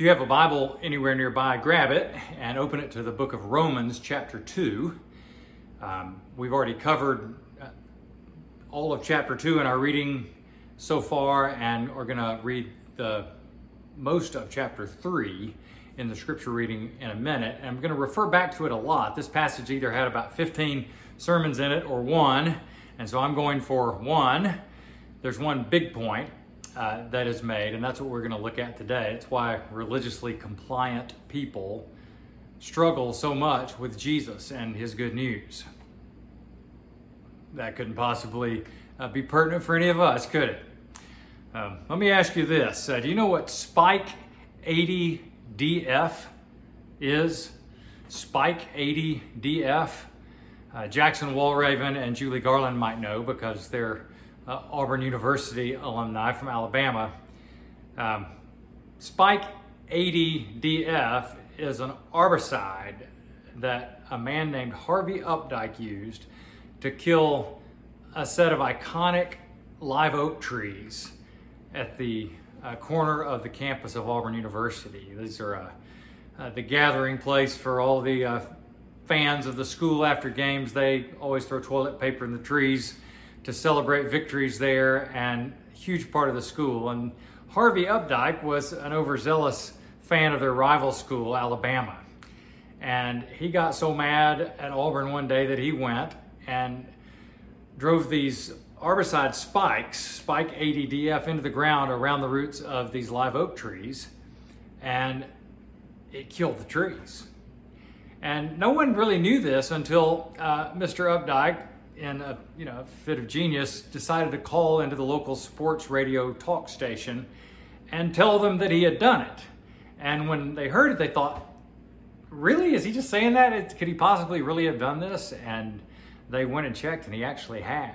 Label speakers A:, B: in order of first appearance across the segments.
A: If you have a Bible anywhere nearby, grab it and open it to the book of Romans, chapter 2. Um, we've already covered uh, all of chapter 2 in our reading so far, and are going to read the most of chapter 3 in the scripture reading in a minute. And I'm going to refer back to it a lot. This passage either had about 15 sermons in it or one, and so I'm going for one. There's one big point uh, that is made, and that's what we're going to look at today. It's why religiously compliant people struggle so much with Jesus and his good news. That couldn't possibly uh, be pertinent for any of us, could it? Um, let me ask you this uh, Do you know what Spike 80DF is? Spike 80DF? Uh, Jackson Walraven and Julie Garland might know because they're uh, Auburn University alumni from Alabama. Um, Spike 80DF is an herbicide that a man named Harvey Updike used to kill a set of iconic live oak trees at the uh, corner of the campus of Auburn University. These are uh, uh, the gathering place for all the uh, fans of the school after games. They always throw toilet paper in the trees to celebrate victories there and huge part of the school. And Harvey Updike was an overzealous fan of their rival school, Alabama. And he got so mad at Auburn one day that he went and drove these herbicide spikes, spike 80DF, into the ground around the roots of these live oak trees. And it killed the trees. And no one really knew this until uh, Mr. Updike in a you know fit of genius, decided to call into the local sports radio talk station and tell them that he had done it. And when they heard it, they thought, "Really? Is he just saying that? Could he possibly really have done this?" And they went and checked, and he actually had.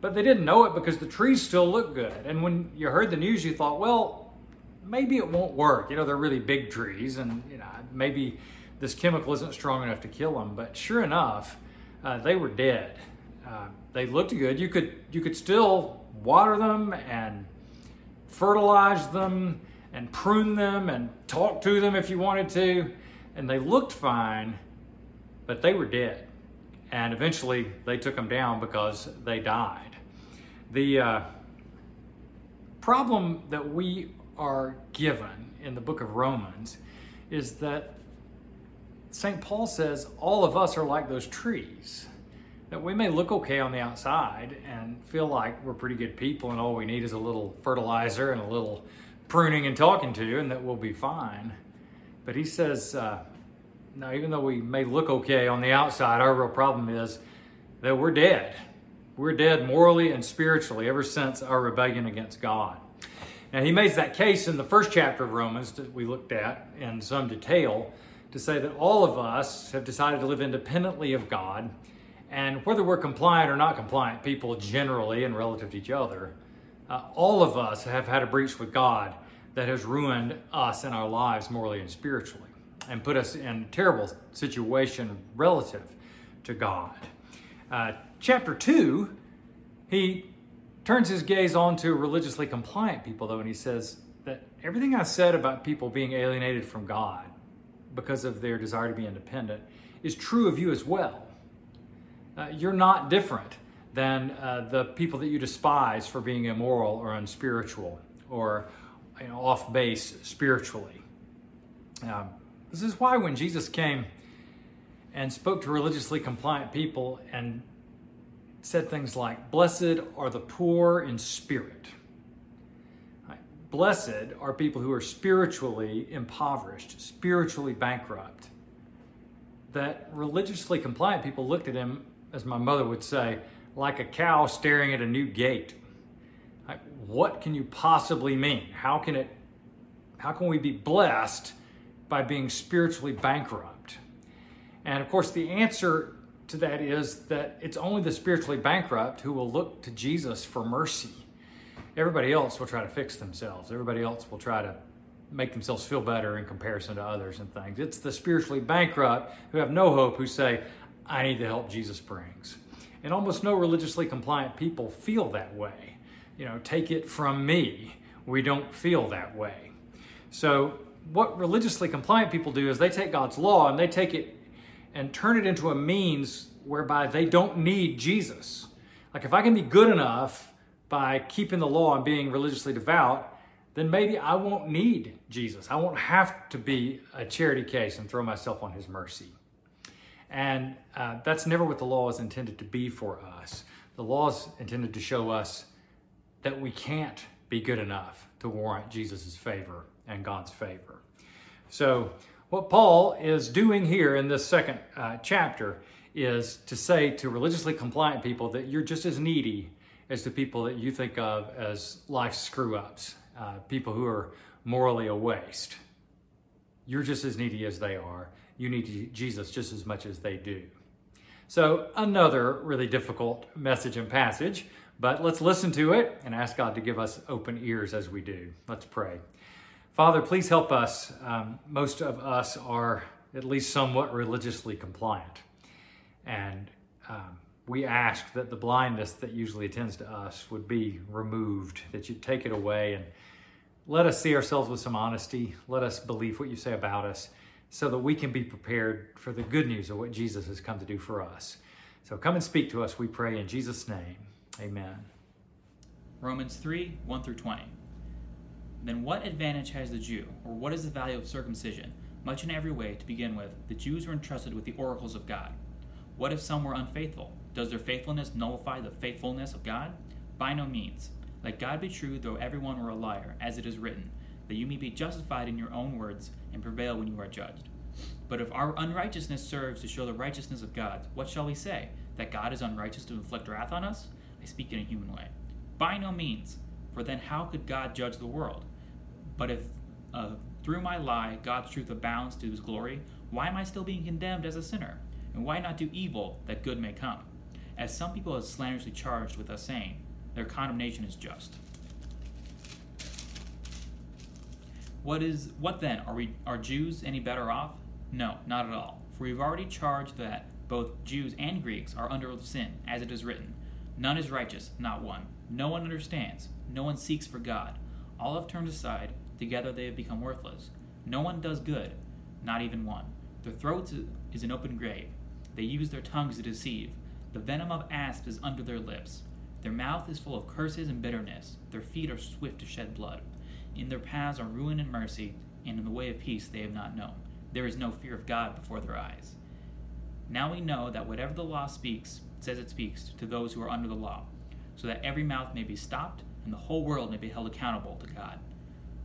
A: But they didn't know it because the trees still looked good. And when you heard the news, you thought, "Well, maybe it won't work. You know, they're really big trees, and you know, maybe." This chemical isn't strong enough to kill them, but sure enough, uh, they were dead. Uh, they looked good. You could you could still water them and fertilize them and prune them and talk to them if you wanted to, and they looked fine, but they were dead. And eventually, they took them down because they died. The uh, problem that we are given in the book of Romans is that St. Paul says all of us are like those trees that we may look okay on the outside and feel like we're pretty good people and all we need is a little fertilizer and a little pruning and talking to, and that we'll be fine. But he says, uh, no, even though we may look okay on the outside, our real problem is that we're dead. We're dead morally and spiritually ever since our rebellion against God. Now, he makes that case in the first chapter of Romans that we looked at in some detail to say that all of us have decided to live independently of God and whether we're compliant or not compliant, people generally and relative to each other, uh, all of us have had a breach with God that has ruined us and our lives morally and spiritually and put us in a terrible situation relative to God. Uh, chapter 2, he turns his gaze on to religiously compliant people, though, and he says that everything I said about people being alienated from God because of their desire to be independent is true of you as well. Uh, you're not different than uh, the people that you despise for being immoral or unspiritual or you know, off base spiritually. Um, this is why when Jesus came and spoke to religiously compliant people and said things like, Blessed are the poor in spirit. Blessed are people who are spiritually impoverished, spiritually bankrupt. That religiously compliant people looked at him as my mother would say, like a cow staring at a new gate. Like, what can you possibly mean? How can it how can we be blessed by being spiritually bankrupt? And of course the answer to that is that it's only the spiritually bankrupt who will look to Jesus for mercy. Everybody else will try to fix themselves. Everybody else will try to make themselves feel better in comparison to others and things. It's the spiritually bankrupt who have no hope who say, I need the help Jesus brings. And almost no religiously compliant people feel that way. You know, take it from me, we don't feel that way. So what religiously compliant people do is they take God's law and they take it and turn it into a means whereby they don't need Jesus. Like if I can be good enough by keeping the law and being religiously devout, then maybe I won't need Jesus. I won't have to be a charity case and throw myself on his mercy. And uh, that's never what the law is intended to be for us. The law is intended to show us that we can't be good enough to warrant Jesus' favor and God's favor. So, what Paul is doing here in this second uh, chapter is to say to religiously compliant people that you're just as needy as the people that you think of as life screw ups, uh, people who are morally a waste. You're just as needy as they are. You need Jesus just as much as they do. So, another really difficult message and passage, but let's listen to it and ask God to give us open ears as we do. Let's pray. Father, please help us. Um, most of us are at least somewhat religiously compliant. And um, we ask that the blindness that usually attends to us would be removed, that you take it away and let us see ourselves with some honesty. Let us believe what you say about us so that we can be prepared for the good news of what Jesus has come to do for us. So come and speak to us, we pray in Jesus' name. Amen.
B: Romans 3 1 through 20. Then what advantage has the Jew, or what is the value of circumcision? Much in every way, to begin with, the Jews were entrusted with the oracles of God. What if some were unfaithful? Does their faithfulness nullify the faithfulness of God? By no means. Let God be true, though everyone were a liar, as it is written, that you may be justified in your own words and prevail when you are judged. But if our unrighteousness serves to show the righteousness of God, what shall we say? That God is unrighteous to inflict wrath on us? I speak in a human way. By no means, for then how could God judge the world? But if uh, through my lie God's truth abounds to his glory, why am I still being condemned as a sinner? And why not do evil that good may come? As some people have slanderously charged with us, saying, their condemnation is just. What is what then? Are we are Jews any better off? No, not at all. For we've already charged that both Jews and Greeks are under sin, as it is written. None is righteous, not one. No one understands. No one seeks for God. All have turned aside. Together they have become worthless. No one does good, not even one. Their throat is an open grave. They use their tongues to deceive. The venom of asps is under their lips. Their mouth is full of curses and bitterness. Their feet are swift to shed blood. In their paths are ruin and mercy, and in the way of peace they have not known. There is no fear of God before their eyes. Now we know that whatever the law speaks, says it speaks to those who are under the law, so that every mouth may be stopped and the whole world may be held accountable to God.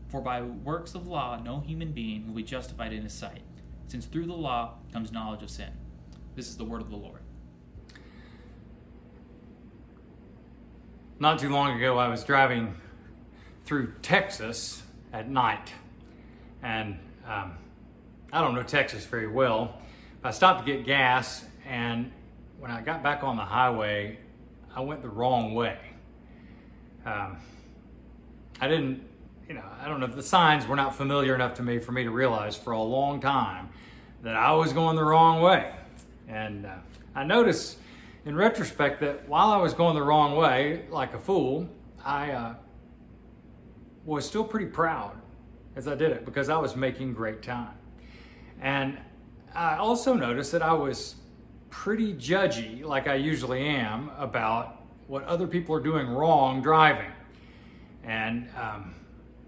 B: For by works of law no human being will be justified in his sight, since through the law comes knowledge of sin. This is the word of the Lord.
A: Not too long ago, I was driving through Texas at night, and um, I don't know Texas very well. I stopped to get gas, and when I got back on the highway, I went the wrong way. Um, I didn't, you know, I don't know if the signs were not familiar enough to me for me to realize for a long time that I was going the wrong way. And uh, I noticed in retrospect that while I was going the wrong way, like a fool, I uh, was still pretty proud as I did it because I was making great time. And I also noticed that I was pretty judgy, like I usually am, about what other people are doing wrong driving. And um,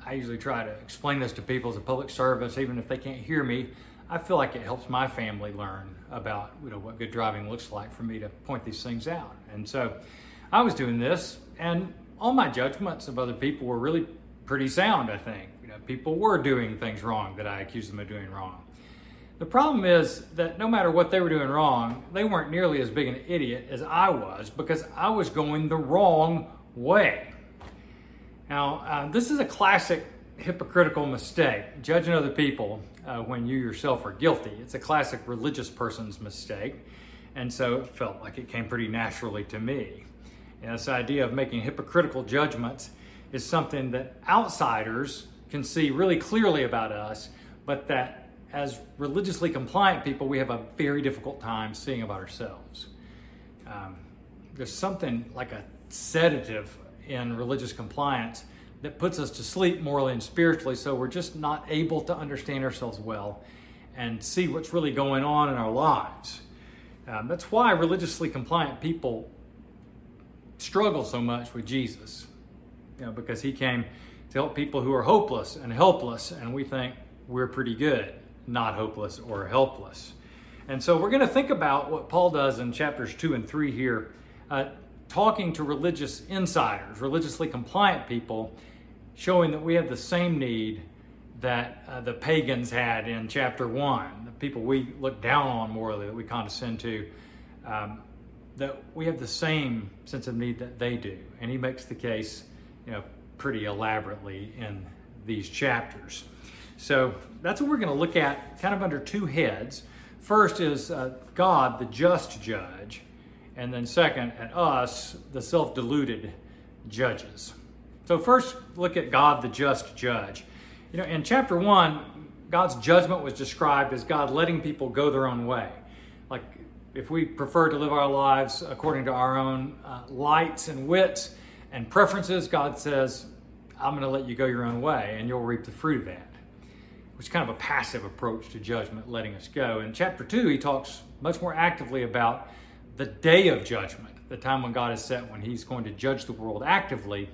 A: I usually try to explain this to people as a public service, even if they can't hear me. I feel like it helps my family learn about you know what good driving looks like for me to point these things out. And so I was doing this, and all my judgments of other people were really pretty sound. I think you know people were doing things wrong that I accused them of doing wrong. The problem is that no matter what they were doing wrong, they weren't nearly as big an idiot as I was because I was going the wrong way. Now, uh, this is a classic hypocritical mistake, judging other people uh, when you yourself are guilty. It's a classic religious person's mistake, and so it felt like it came pretty naturally to me. And this idea of making hypocritical judgments is something that outsiders can see really clearly about us, but that as religiously compliant people, we have a very difficult time seeing about ourselves. Um, there's something like a sedative in religious compliance that puts us to sleep morally and spiritually, so we're just not able to understand ourselves well and see what's really going on in our lives. Um, that's why religiously compliant people struggle so much with Jesus, know, because he came to help people who are hopeless and helpless, and we think we're pretty good, not hopeless or helpless. And so we're going to think about what Paul does in chapters 2 and 3 here, uh, talking to religious insiders, religiously compliant people, showing that we have the same need that uh, the pagans had in chapter 1, the people we look down on morally, that we condescend to. Um, that we have the same sense of need that they do. And he makes the case, you know, pretty elaborately in these chapters. So that's what we're going to look at kind of under two heads. First is uh, God, the just judge, and then second, at us, the self deluded judges. So, first, look at God, the just judge. You know, in chapter one, God's judgment was described as God letting people go their own way. Like, if we prefer to live our lives according to our own uh, lights and wits and preferences, God says, I'm going to let you go your own way and you'll reap the fruit of that. Which is kind of a passive approach to judgment, letting us go. In chapter 2, he talks much more actively about the day of judgment, the time when God is set, when he's going to judge the world actively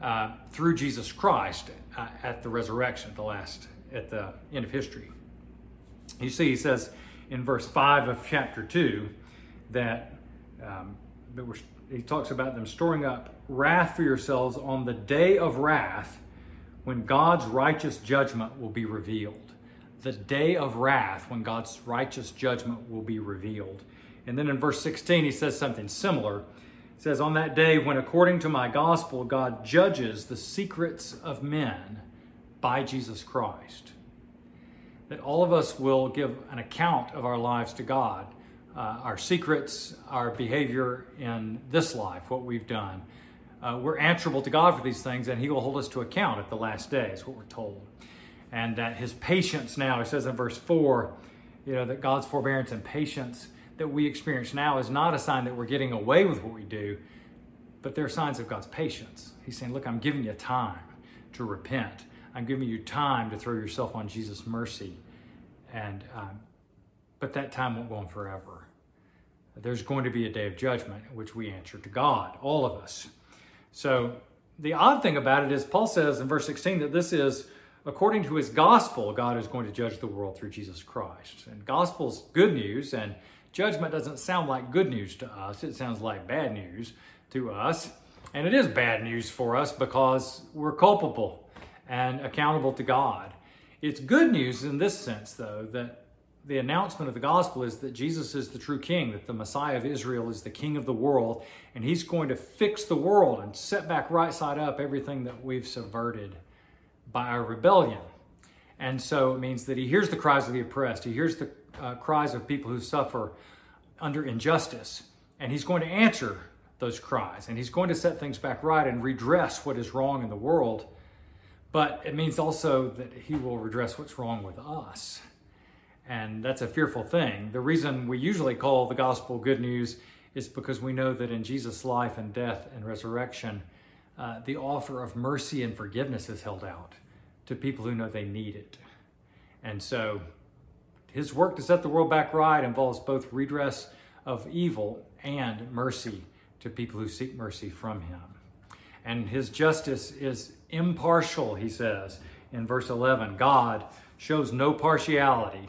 A: uh, through Jesus Christ uh, at the resurrection, at the last, at the end of history. You see, he says, in verse 5 of chapter 2 that, um, that he talks about them storing up wrath for yourselves on the day of wrath when God's righteous judgment will be revealed. The day of wrath when God's righteous judgment will be revealed. And then in verse 16, he says something similar. He says, On that day when, according to my gospel, God judges the secrets of men by Jesus Christ that all of us will give an account of our lives to God, uh, our secrets, our behavior in this life, what we've done. Uh, we're answerable to God for these things, and He will hold us to account at the last day, is what we're told. And that His patience now, He says in verse 4, you know, that God's forbearance and patience that we experience now is not a sign that we're getting away with what we do, but they're signs of God's patience. He's saying, Look, I'm giving you time to repent. I'm giving you time to throw yourself on Jesus' mercy. And um, but that time won't go on forever. There's going to be a day of judgment which we answer to God, all of us. So the odd thing about it is Paul says in verse 16 that this is according to his gospel, God is going to judge the world through Jesus Christ. And gospel's good news, and judgment doesn't sound like good news to us. It sounds like bad news to us. And it is bad news for us because we're culpable and accountable to God. It's good news in this sense, though, that the announcement of the gospel is that Jesus is the true king, that the Messiah of Israel is the king of the world, and he's going to fix the world and set back right side up everything that we've subverted by our rebellion. And so it means that he hears the cries of the oppressed, he hears the uh, cries of people who suffer under injustice, and he's going to answer those cries, and he's going to set things back right and redress what is wrong in the world but it means also that He will redress what's wrong with us. And that's a fearful thing. The reason we usually call the gospel good news is because we know that in Jesus' life and death and resurrection, uh, the offer of mercy and forgiveness is held out to people who know they need it. And so his work to set the world back right involves both redress of evil and mercy to people who seek mercy from him. And his justice is impartial, he says in verse 11. God shows no partiality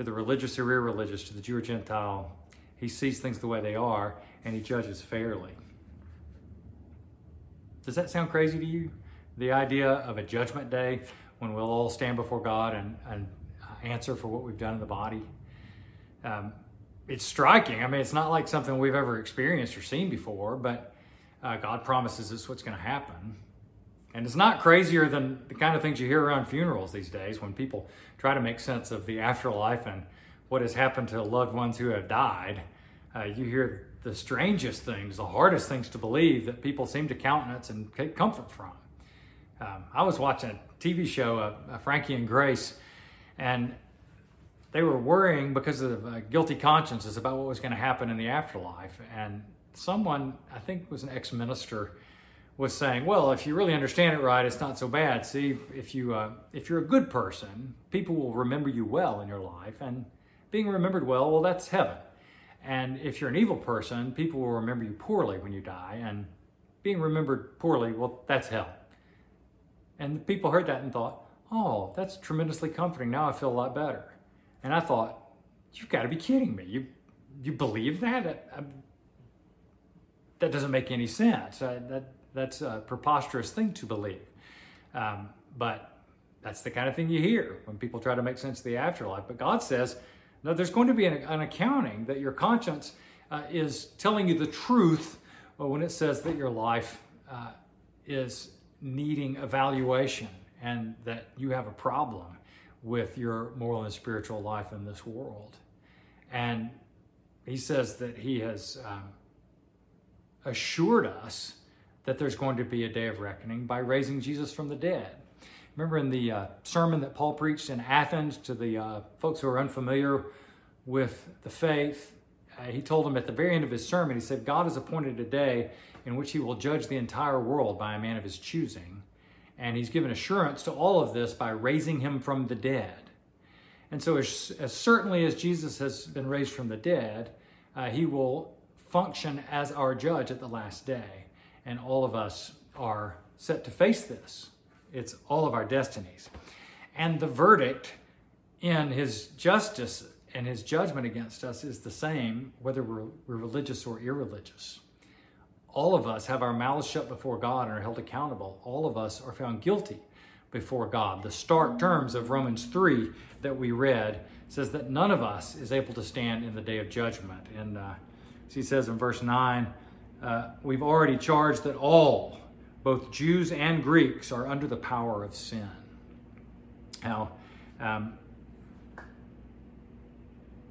A: to the religious or irreligious, to the Jew or Gentile. He sees things the way they are and he judges fairly. Does that sound crazy to you? The idea of a judgment day when we'll all stand before God and, and answer for what we've done in the body. Um, it's striking. I mean, it's not like something we've ever experienced or seen before, but uh, God promises it's what's going to happen. And it's not crazier than the kind of things you hear around funerals these days when people try to make sense of the afterlife and what has happened to loved ones who have died. Uh, you hear the strangest things, the hardest things to believe that people seem to countenance and take comfort from. Um, I was watching a TV show, uh, uh, Frankie and Grace, and they were worrying because of uh, guilty consciences about what was going to happen in the afterlife. And someone, I think was an ex minister, was saying, well, if you really understand it right, it's not so bad. See, if you uh, if you're a good person, people will remember you well in your life, and being remembered well, well, that's heaven. And if you're an evil person, people will remember you poorly when you die, and being remembered poorly, well, that's hell. And people heard that and thought, oh, that's tremendously comforting. Now I feel a lot better. And I thought, you've got to be kidding me. You you believe that? that, that doesn't make any sense. Uh, that that's a preposterous thing to believe. Um, but that's the kind of thing you hear when people try to make sense of the afterlife. But God says, no, there's going to be an, an accounting that your conscience uh, is telling you the truth when it says that your life uh, is needing evaluation and that you have a problem with your moral and spiritual life in this world. And he says that he has um, assured us that there's going to be a day of reckoning by raising Jesus from the dead. Remember in the uh, sermon that Paul preached in Athens to the uh, folks who are unfamiliar with the faith, uh, he told them at the very end of his sermon, he said, God has appointed a day in which he will judge the entire world by a man of his choosing. And he's given assurance to all of this by raising him from the dead. And so, as, as certainly as Jesus has been raised from the dead, uh, he will function as our judge at the last day and all of us are set to face this. It's all of our destinies. And the verdict in his justice and his judgment against us is the same whether we're, we're religious or irreligious. All of us have our mouths shut before God and are held accountable. All of us are found guilty before God. The stark terms of Romans 3 that we read says that none of us is able to stand in the day of judgment. And uh, he says in verse 9, uh, we've already charged that all, both Jews and Greeks, are under the power of sin. Now, um,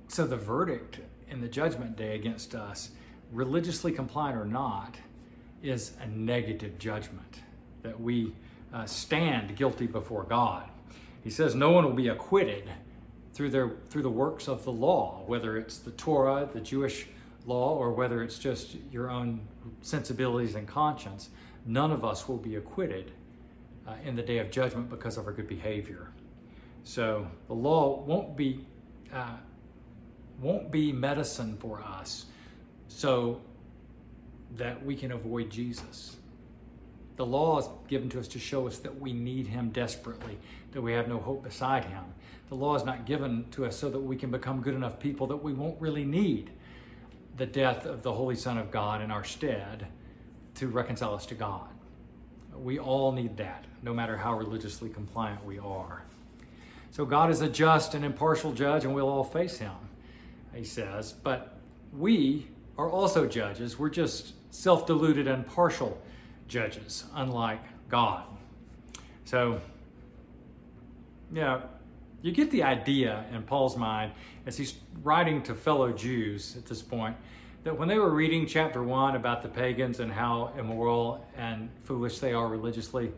A: so the verdict in the judgment day against us, religiously compliant or not, is a negative judgment that we uh, stand guilty before God. He says no one will be acquitted through their through the works of the law, whether it's the Torah, the Jewish law or whether it's just your own sensibilities and conscience, none of us will be acquitted uh, in the day of judgment because of our good behavior. So the law won't be uh, won't be medicine for us, so that we can avoid Jesus. The law is given to us to show us that we need Him desperately, that we have no hope beside Him. The law is not given to us so that we can become good enough people that we won't really need the death of the Holy Son of God in our stead to reconcile us to God. We all need that, no matter how religiously compliant we are. So God is a just and impartial judge, and we'll all face him, he says. But we are also judges. We're just self deluded and partial judges, unlike God. So, yeah, you get the idea in Paul's mind as he's writing to fellow Jews at this point that when they were reading chapter one about the pagans and how immoral and foolish they are religiously,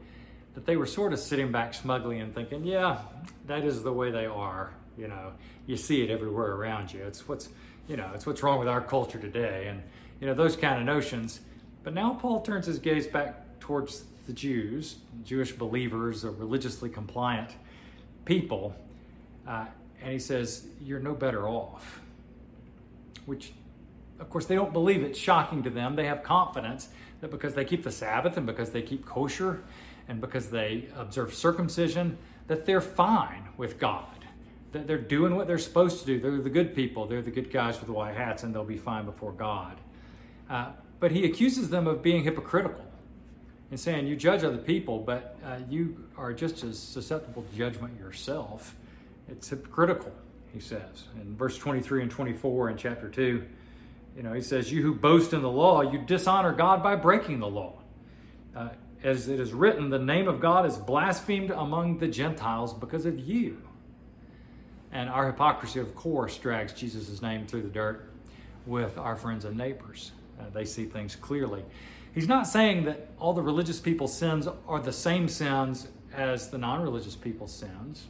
A: that they were sort of sitting back smugly and thinking, yeah, that is the way they are. You know, you see it everywhere around you. It's what's, you know, it's what's wrong with our culture today. And, you know, those kind of notions. But now Paul turns his gaze back towards the Jews, Jewish believers, or religiously compliant people, uh, and he says, You're no better off. Which, of course, they don't believe it's shocking to them. They have confidence that because they keep the Sabbath and because they keep kosher and because they observe circumcision, that they're fine with God. That they're doing what they're supposed to do. They're the good people. They're the good guys with the white hats, and they'll be fine before God. Uh, but he accuses them of being hypocritical and saying, You judge other people, but uh, you are just as susceptible to judgment yourself. It's hypocritical, he says. In verse 23 and 24 in chapter 2, you know, he says, You who boast in the law, you dishonor God by breaking the law. Uh, as it is written, the name of God is blasphemed among the Gentiles because of you. And our hypocrisy, of course, drags Jesus' name through the dirt with our friends and neighbors. Uh, they see things clearly. He's not saying that all the religious people's sins are the same sins as the non religious people's sins.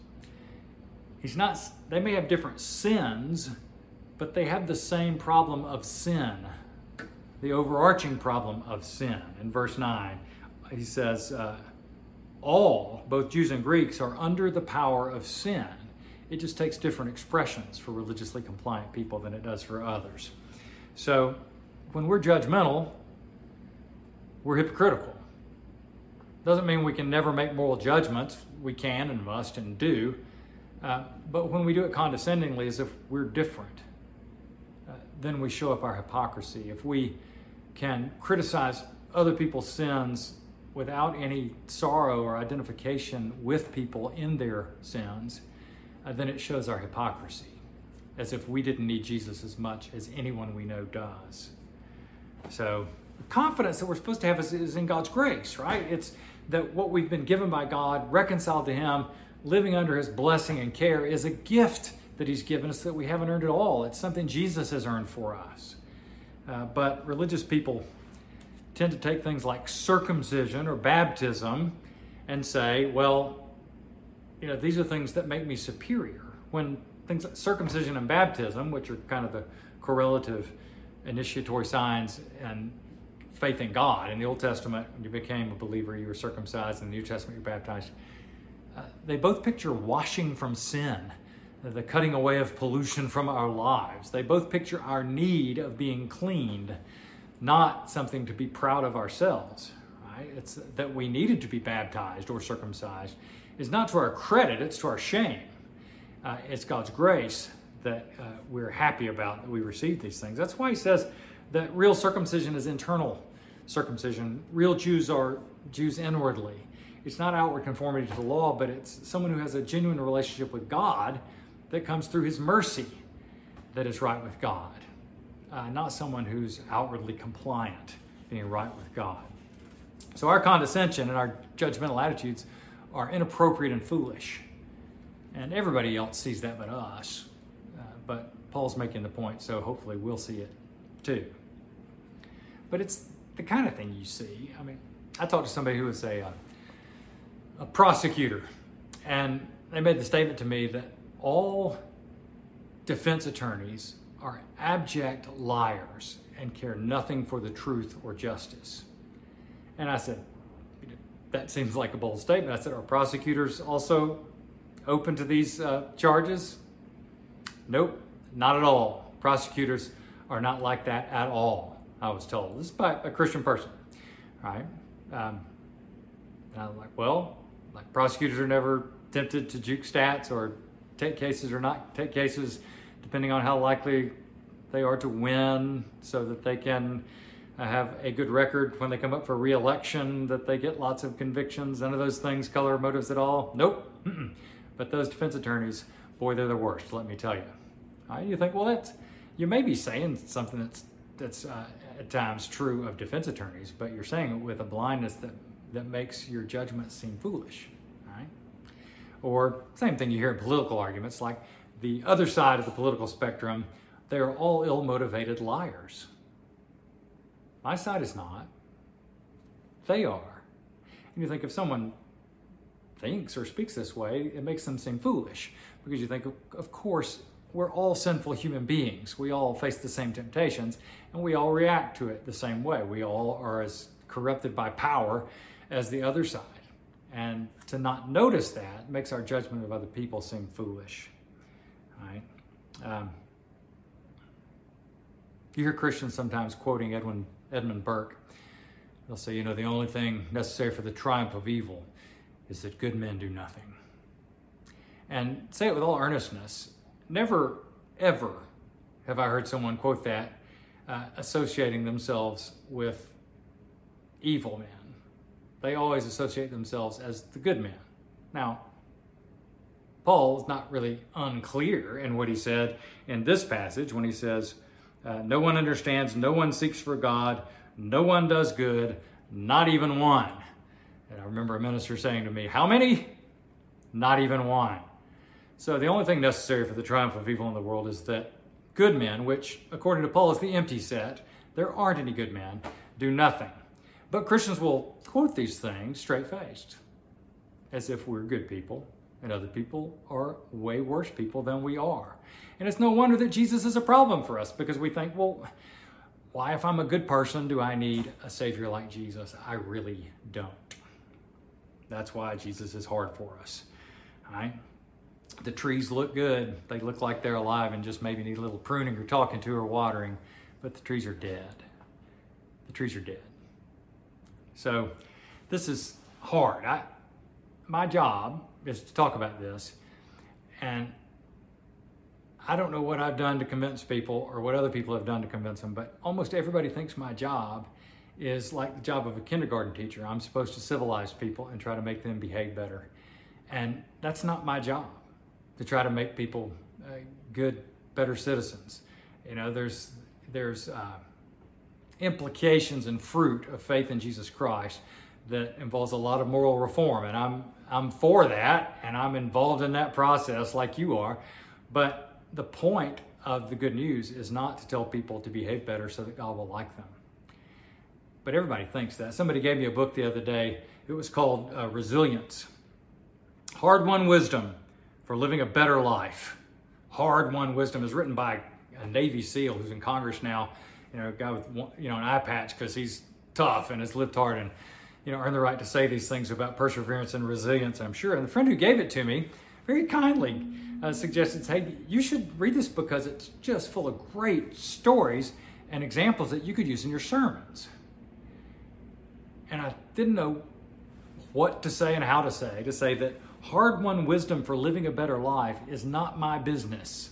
A: He's not, they may have different sins, but they have the same problem of sin, the overarching problem of sin. In verse 9, he says, uh, all, both Jews and Greeks, are under the power of sin. It just takes different expressions for religiously compliant people than it does for others. So when we're judgmental, we're hypocritical. Doesn't mean we can never make moral judgments. We can and must and do. Uh, but when we do it condescendingly, as if we're different, uh, then we show up our hypocrisy. If we can criticize other people's sins without any sorrow or identification with people in their sins, uh, then it shows our hypocrisy, as if we didn't need Jesus as much as anyone we know does. So, the confidence that we're supposed to have is, is in God's grace, right? It's that what we've been given by God, reconciled to Him, living under His blessing and care, is a gift that He's given us that we haven't earned at all. It's something Jesus has earned for us. Uh, but religious people tend to take things like circumcision or baptism and say, well, you know, these are things that make me superior. When things like circumcision and baptism, which are kind of the correlative initiatory signs and faith in God. In the Old Testament, when you became a believer, you were circumcised. In the New Testament, you're baptized. Uh, they both picture washing from sin, the cutting away of pollution from our lives. They both picture our need of being cleaned not something to be proud of ourselves. Right? It's that we needed to be baptized or circumcised is not to our credit, it's to our shame. Uh, it's God's grace that uh, we're happy about that we receive these things. That's why he says that real circumcision is internal circumcision. Real Jews are Jews inwardly. It's not outward conformity to the law, but it's someone who has a genuine relationship with God that comes through his mercy that is right with God uh, not someone who's outwardly compliant, being right with God. So our condescension and our judgmental attitudes are inappropriate and foolish. And everybody else sees that but us. Uh, but Paul's making the point, so hopefully we'll see it too. But it's the kind of thing you see. I mean, I talked to somebody who was a, uh, a prosecutor, and they made the statement to me that all defense attorneys are abject liars and care nothing for the truth or justice. And I said, that seems like a bold statement. I said, are prosecutors also open to these uh, charges? Nope, not at all. Prosecutors are not like that at all, I was told. This is by a Christian person, right? Um, and I'm like, well, like prosecutors are never tempted to juke stats or take cases or not take cases depending on how likely they are to win so that they can uh, have a good record when they come up for re-election, that they get lots of convictions. None of those things color motives at all. Nope. Mm-mm. But those defense attorneys, boy, they're the worst. Let me tell you. Right, you think, well, that's you may be saying something that's that's uh, at times true of defense attorneys, but you're saying it with a blindness that that makes your judgment seem foolish. Right? Or same thing you hear in political arguments, like the other side of the political spectrum, they are all ill motivated liars. My side is not. They are. And you think if someone thinks or speaks this way, it makes them seem foolish because you think, of course, we're all sinful human beings. We all face the same temptations and we all react to it the same way. We all are as corrupted by power as the other side. And to not notice that makes our judgment of other people seem foolish. Right? Um, you hear Christians sometimes quoting Edwin, Edmund Burke. They'll say, you know, the only thing necessary for the triumph of evil is that good men do nothing. And say it with all earnestness. Never, ever have I heard someone quote that uh, associating themselves with evil men. They always associate themselves as the good man. Now, Paul is not really unclear in what he said in this passage when he says, uh, No one understands, no one seeks for God, no one does good, not even one. And I remember a minister saying to me, How many? Not even one. So the only thing necessary for the triumph of evil in the world is that good men, which according to Paul is the empty set, there aren't any good men, do nothing. But Christians will quote these things straight faced, as if we're good people and other people are way worse people than we are. And it's no wonder that Jesus is a problem for us because we think, well, why, if I'm a good person, do I need a Savior like Jesus? I really don't. That's why Jesus is hard for us. All right? The trees look good. They look like they're alive and just maybe need a little pruning or talking to or watering, but the trees are dead. The trees are dead. So this is hard. I, my job is to talk about this, and I don't know what I've done to convince people or what other people have done to convince them, but almost everybody thinks my job is like the job of a kindergarten teacher. I'm supposed to civilize people and try to make them behave better. And that's not my job to try to make people uh, good, better citizens. You know, there's, there's uh, implications and fruit of faith in Jesus Christ that involves a lot of moral reform. And I'm, I'm for that, and I'm involved in that process like you are. But the point of the good news is not to tell people to behave better so that God will like them. But everybody thinks that. Somebody gave me a book the other day. It was called uh, Resilience Hard Won Wisdom for Living a Better Life. Hard Won Wisdom is written by a Navy SEAL who's in Congress now. You know, a guy with you know an eye patch because he's tough and has lived hard and you know earned the right to say these things about perseverance and resilience. I'm sure. And the friend who gave it to me very kindly uh, suggested, hey, you should read this because it's just full of great stories and examples that you could use in your sermons. And I didn't know what to say and how to say, to say that hard won wisdom for living a better life is not my business.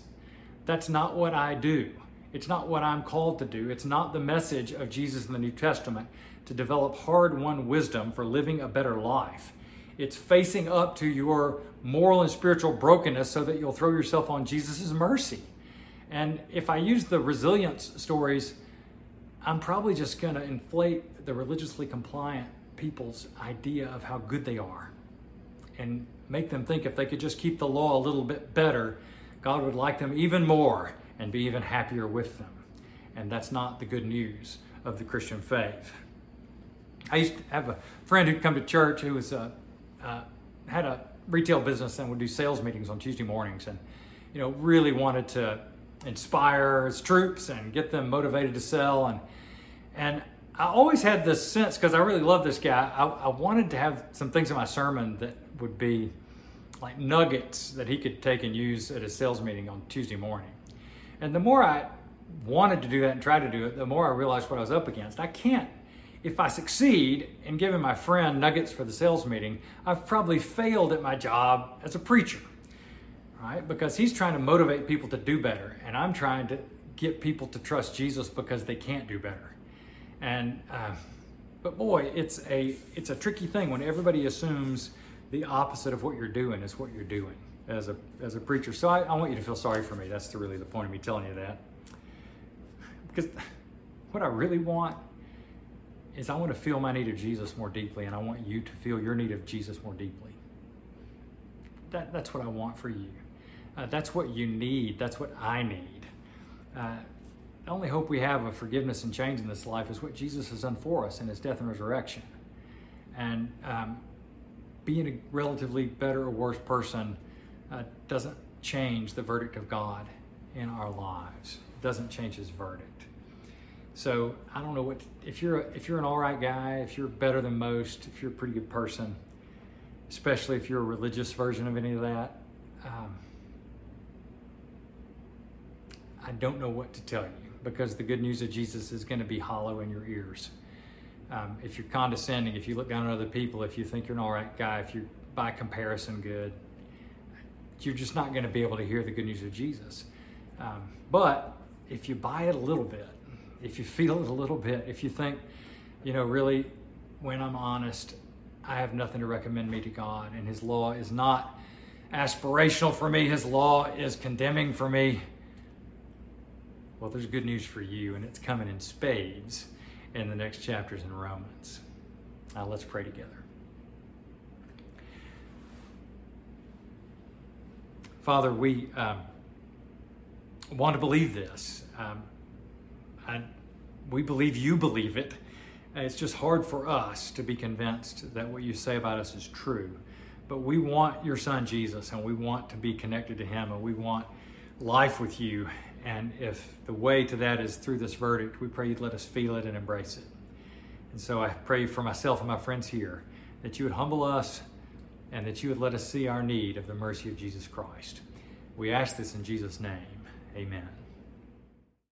A: That's not what I do. It's not what I'm called to do. It's not the message of Jesus in the New Testament to develop hard won wisdom for living a better life. It's facing up to your moral and spiritual brokenness so that you'll throw yourself on Jesus' mercy. And if I use the resilience stories, I'm probably just going to inflate the religiously compliant people's idea of how good they are and make them think if they could just keep the law a little bit better, God would like them even more and be even happier with them. And that's not the good news of the Christian faith. I used to have a friend who'd come to church who was a uh, had a retail business and would do sales meetings on Tuesday mornings, and you know really wanted to inspire his troops and get them motivated to sell, and and I always had this sense because I really love this guy. I, I wanted to have some things in my sermon that would be like nuggets that he could take and use at a sales meeting on Tuesday morning. And the more I wanted to do that and tried to do it, the more I realized what I was up against. I can't if I succeed in giving my friend nuggets for the sales meeting, I've probably failed at my job as a preacher, right? Because he's trying to motivate people to do better, and I'm trying to get people to trust Jesus because they can't do better. And uh, but boy, it's a it's a tricky thing when everybody assumes the opposite of what you're doing is what you're doing as a as a preacher. So I, I want you to feel sorry for me. That's the, really the point of me telling you that. Because what I really want is I want to feel my need of Jesus more deeply, and I want you to feel your need of Jesus more deeply. That, that's what I want for you. Uh, that's what you need. That's what I need. Uh, the only hope we have of forgiveness and change in this life is what Jesus has done for us in his death and resurrection. And um, being a relatively better or worse person uh, doesn't change the verdict of God in our lives, it doesn't change his verdict. So I don't know what if you're a, if you're an all right guy, if you're better than most, if you're a pretty good person, especially if you're a religious version of any of that. Um, I don't know what to tell you because the good news of Jesus is going to be hollow in your ears. Um, if you're condescending, if you look down on other people, if you think you're an all right guy, if you're by comparison good, you're just not going to be able to hear the good news of Jesus. Um, but if you buy it a little bit, if you feel it a little bit, if you think, you know, really, when I'm honest, I have nothing to recommend me to God, and His law is not aspirational for me, His law is condemning for me. Well, there's good news for you, and it's coming in spades in the next chapters in Romans. Now, let's pray together. Father, we um, want to believe this. Um, and we believe you believe it. It's just hard for us to be convinced that what you say about us is true. But we want your son Jesus, and we want to be connected to him, and we want life with you. And if the way to that is through this verdict, we pray you'd let us feel it and embrace it. And so I pray for myself and my friends here that you would humble us and that you would let us see our need of the mercy of Jesus Christ. We ask this in Jesus' name. Amen.